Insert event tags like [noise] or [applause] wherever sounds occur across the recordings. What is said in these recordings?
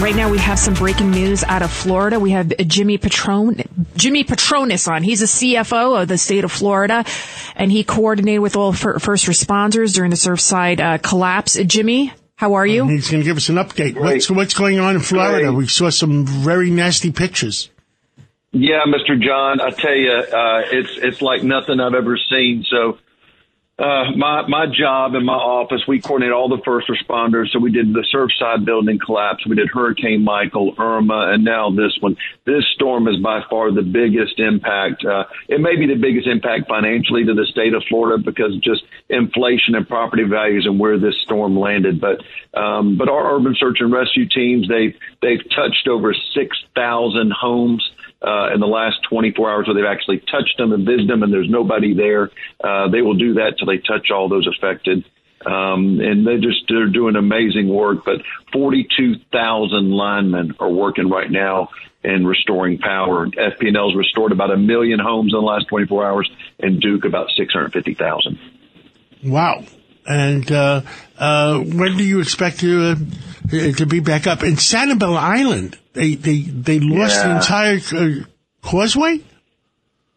Right now, we have some breaking news out of Florida. We have Jimmy Patron, Jimmy Patronis on. He's a CFO of the state of Florida, and he coordinated with all first responders during the Surfside uh, collapse. Jimmy, how are you? He's going to give us an update. What's what's going on in Florida? We saw some very nasty pictures. Yeah, Mr. John, I tell you, uh, it's it's like nothing I've ever seen. So uh, my my job in my office, we coordinate all the first responders. So we did the Surfside building collapse, we did Hurricane Michael, Irma, and now this one. This storm is by far the biggest impact. Uh, it may be the biggest impact financially to the state of Florida because just inflation and property values and where this storm landed. But um, but our urban search and rescue teams they've they've touched over six thousand homes uh, in the last 24 hours where they've actually touched them and visited them and there's nobody there. Uh, they will do that till they touch all those affected. Um, and they just they're doing amazing work. But 42,000 linemen are working right now in restoring power. FP&L's restored about a million homes in the last 24 hours, and Duke about 650,000. Wow. And uh, uh, when do you expect to uh, to be back up in Sanibel Island? They they they lost yeah. the entire uh, causeway.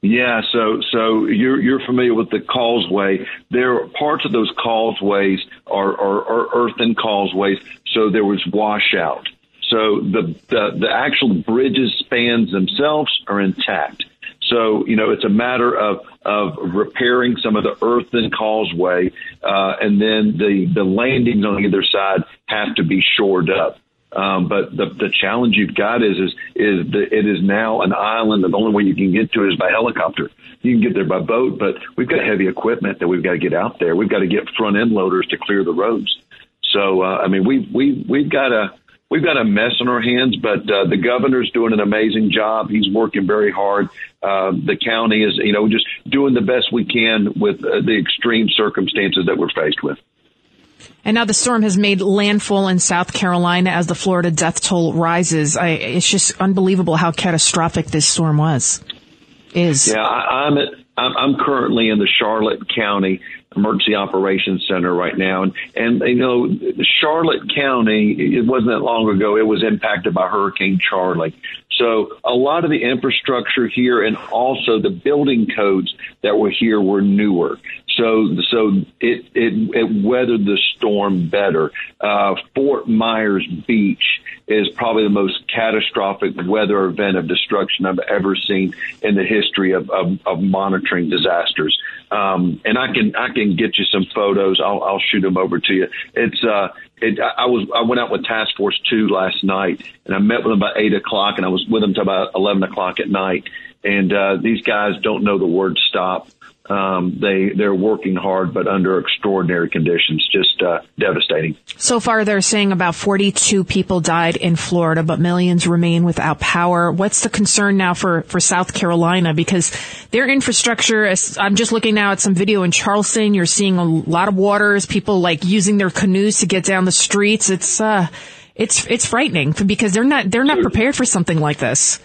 Yeah, so so you're you're familiar with the causeway. There are parts of those causeways are, are, are earthen causeways, so there was washout. So the, the the actual bridges spans themselves are intact. So, you know, it's a matter of, of repairing some of the earthen causeway, uh, and then the, the landings on either side have to be shored up. Um, but the, the challenge you've got is, is, is that it is now an island. The only way you can get to it is by helicopter. You can get there by boat, but we've got heavy equipment that we've got to get out there. We've got to get front end loaders to clear the roads. So, uh, I mean, we've, we've, we've got to, we've got a mess on our hands, but uh, the governor's doing an amazing job. He's working very hard. Uh, the county is, you know, just doing the best we can with uh, the extreme circumstances that we're faced with. And now the storm has made landfall in South Carolina as the Florida death toll rises. I, it's just unbelievable how catastrophic this storm was. Is yeah, I, I'm at, I'm, I'm currently in the Charlotte County Emergency Operations Center right now. And, and you know, Charlotte County, it wasn't that long ago, it was impacted by Hurricane Charley. So a lot of the infrastructure here and also the building codes that were here were newer. So, so it, it, it weathered the storm better. Uh, Fort Myers Beach is probably the most catastrophic weather event of destruction I've ever seen in the history of, of, of monitoring disasters. Um, and I can I can get you some photos. I'll, I'll shoot them over to you. It's uh, it, I was I went out with Task Force Two last night, and I met with them about eight o'clock, and I was with them till about eleven o'clock at night. And uh, these guys don't know the word stop. Um, they they're working hard, but under extraordinary conditions, just uh, devastating. So far, they're saying about 42 people died in Florida, but millions remain without power. What's the concern now for for South Carolina? Because their infrastructure, I'm just looking now at some video in Charleston. You're seeing a lot of waters, people like using their canoes to get down the streets. It's uh, it's it's frightening because they're not they're not prepared for something like this.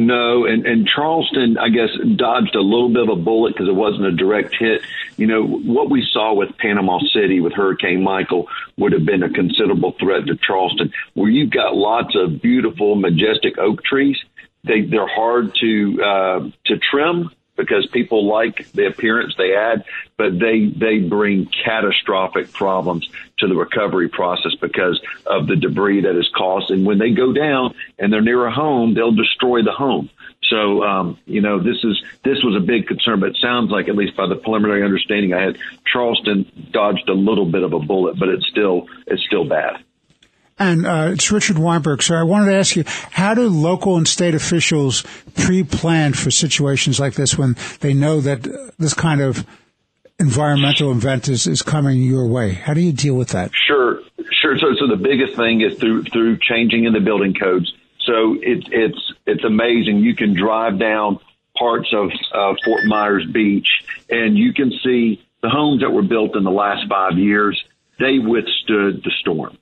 No, and, and Charleston, I guess, dodged a little bit of a bullet because it wasn't a direct hit. You know, what we saw with Panama City with Hurricane Michael would have been a considerable threat to Charleston, where you've got lots of beautiful, majestic oak trees. They, they're hard to, uh, to trim because people like the appearance they add, but they they bring catastrophic problems to the recovery process because of the debris that is caused. And when they go down and they're near a home, they'll destroy the home. So um, you know this is this was a big concern, but it sounds like at least by the preliminary understanding I had, Charleston dodged a little bit of a bullet, but it's still it's still bad. And uh, it's Richard Weinberg. So I wanted to ask you, how do local and state officials pre-plan for situations like this when they know that this kind of environmental event is, is coming your way? How do you deal with that? Sure, sure. So, so the biggest thing is through through changing in the building codes. so it's it's it's amazing. You can drive down parts of uh, Fort Myers Beach, and you can see the homes that were built in the last five years. They withstood the storm.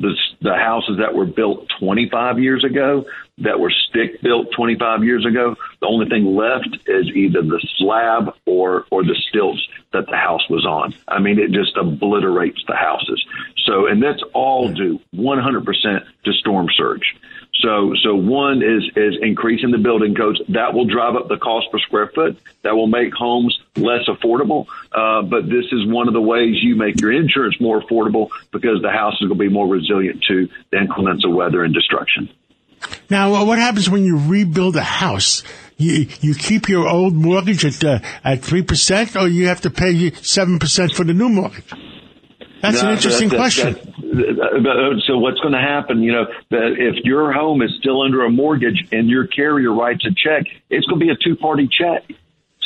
The, the houses that were built 25 years ago, that were stick built 25 years ago, the only thing left is either the slab or or the stilts that the house was on. I mean, it just obliterates the houses. So, and that's all due 100% to storm surge. So, so one is is increasing the building codes. That will drive up the cost per square foot. That will make homes less affordable. Uh, but this is one of the ways you make your insurance more affordable because the house is going to be more resilient to the inclements of weather and destruction. Now, what happens when you rebuild a house? You you keep your old mortgage at uh, at three percent, or you have to pay seven percent for the new mortgage. That's no, an interesting that, that, question. That, uh, so what's going to happen? You know, if your home is still under a mortgage and your carrier writes a check, it's going to be a two party check.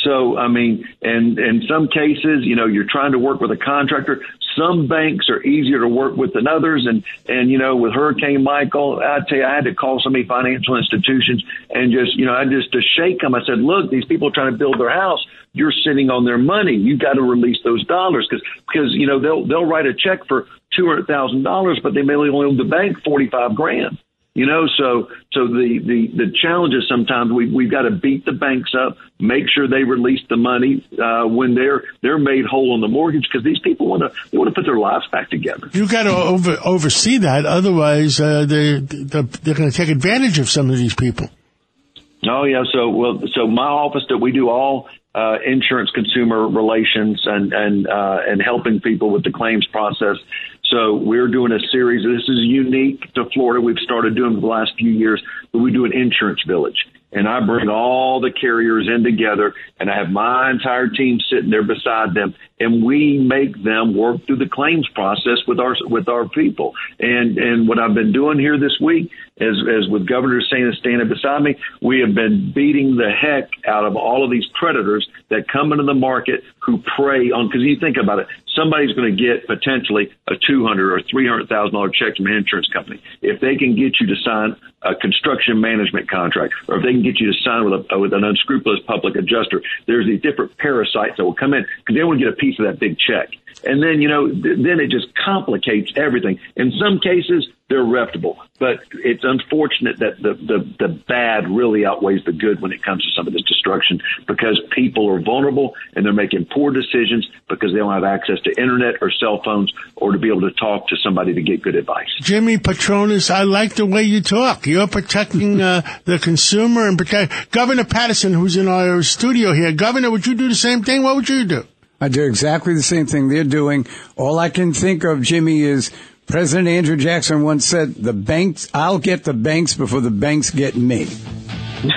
So, I mean, and in some cases, you know, you're trying to work with a contractor. Some banks are easier to work with than others. And, and, you know, with Hurricane Michael, I tell you, I had to call so many financial institutions and just, you know, I just to shake them. I said, look, these people are trying to build their house. You're sitting on their money. You've got to release those dollars because, because, you know, they'll, they'll write a check for $200,000, but they may only owe the bank 45 grand. You know, so so the the the challenge is sometimes we we've got to beat the banks up, make sure they release the money uh, when they're they're made whole on the mortgage because these people want to they want to put their lives back together. You got to over, oversee that, otherwise uh, they they're, they're going to take advantage of some of these people. Oh yeah, so well, so my office that we do all uh, insurance consumer relations and and uh, and helping people with the claims process. So we're doing a series. This is unique to Florida. We've started doing the last few years, but we do an insurance village. And I bring all the carriers in together and I have my entire team sitting there beside them and we make them work through the claims process with our with our people. And and what I've been doing here this week as as with Governor DeSantis standing beside me, we have been beating the heck out of all of these predators that come into the market who prey on because you think about it, somebody's going to get potentially a two hundred or three hundred thousand dollar check from an insurance company if they can get you to sign a construction management contract, or if they can get you to sign with a with an unscrupulous public adjuster. There's these different parasites that will come in because they want to get a piece of that big check. And then, you know, th- then it just complicates everything. In some cases, they're reputable, but it's unfortunate that the, the, the bad really outweighs the good when it comes to some of this destruction because people are vulnerable and they're making poor decisions because they don't have access to internet or cell phones or to be able to talk to somebody to get good advice. Jimmy Patronis, I like the way you talk. You're protecting uh, the consumer and protect Governor Paterson, who's in our studio here. Governor, would you do the same thing? What would you do? I do exactly the same thing they're doing. All I can think of, Jimmy, is President Andrew Jackson once said, "The banks, I'll get the banks before the banks get me." [laughs] [laughs] Good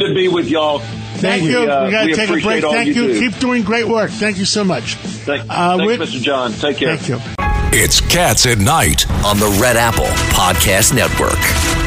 to be with y'all. Thank we, you. Uh, we got to take a break. Thank you. you. Keep doing great work. Thank you so much. Thank, uh, thanks, Mr. John. Take care. Thank you. It's Cats at Night on the Red Apple Podcast Network.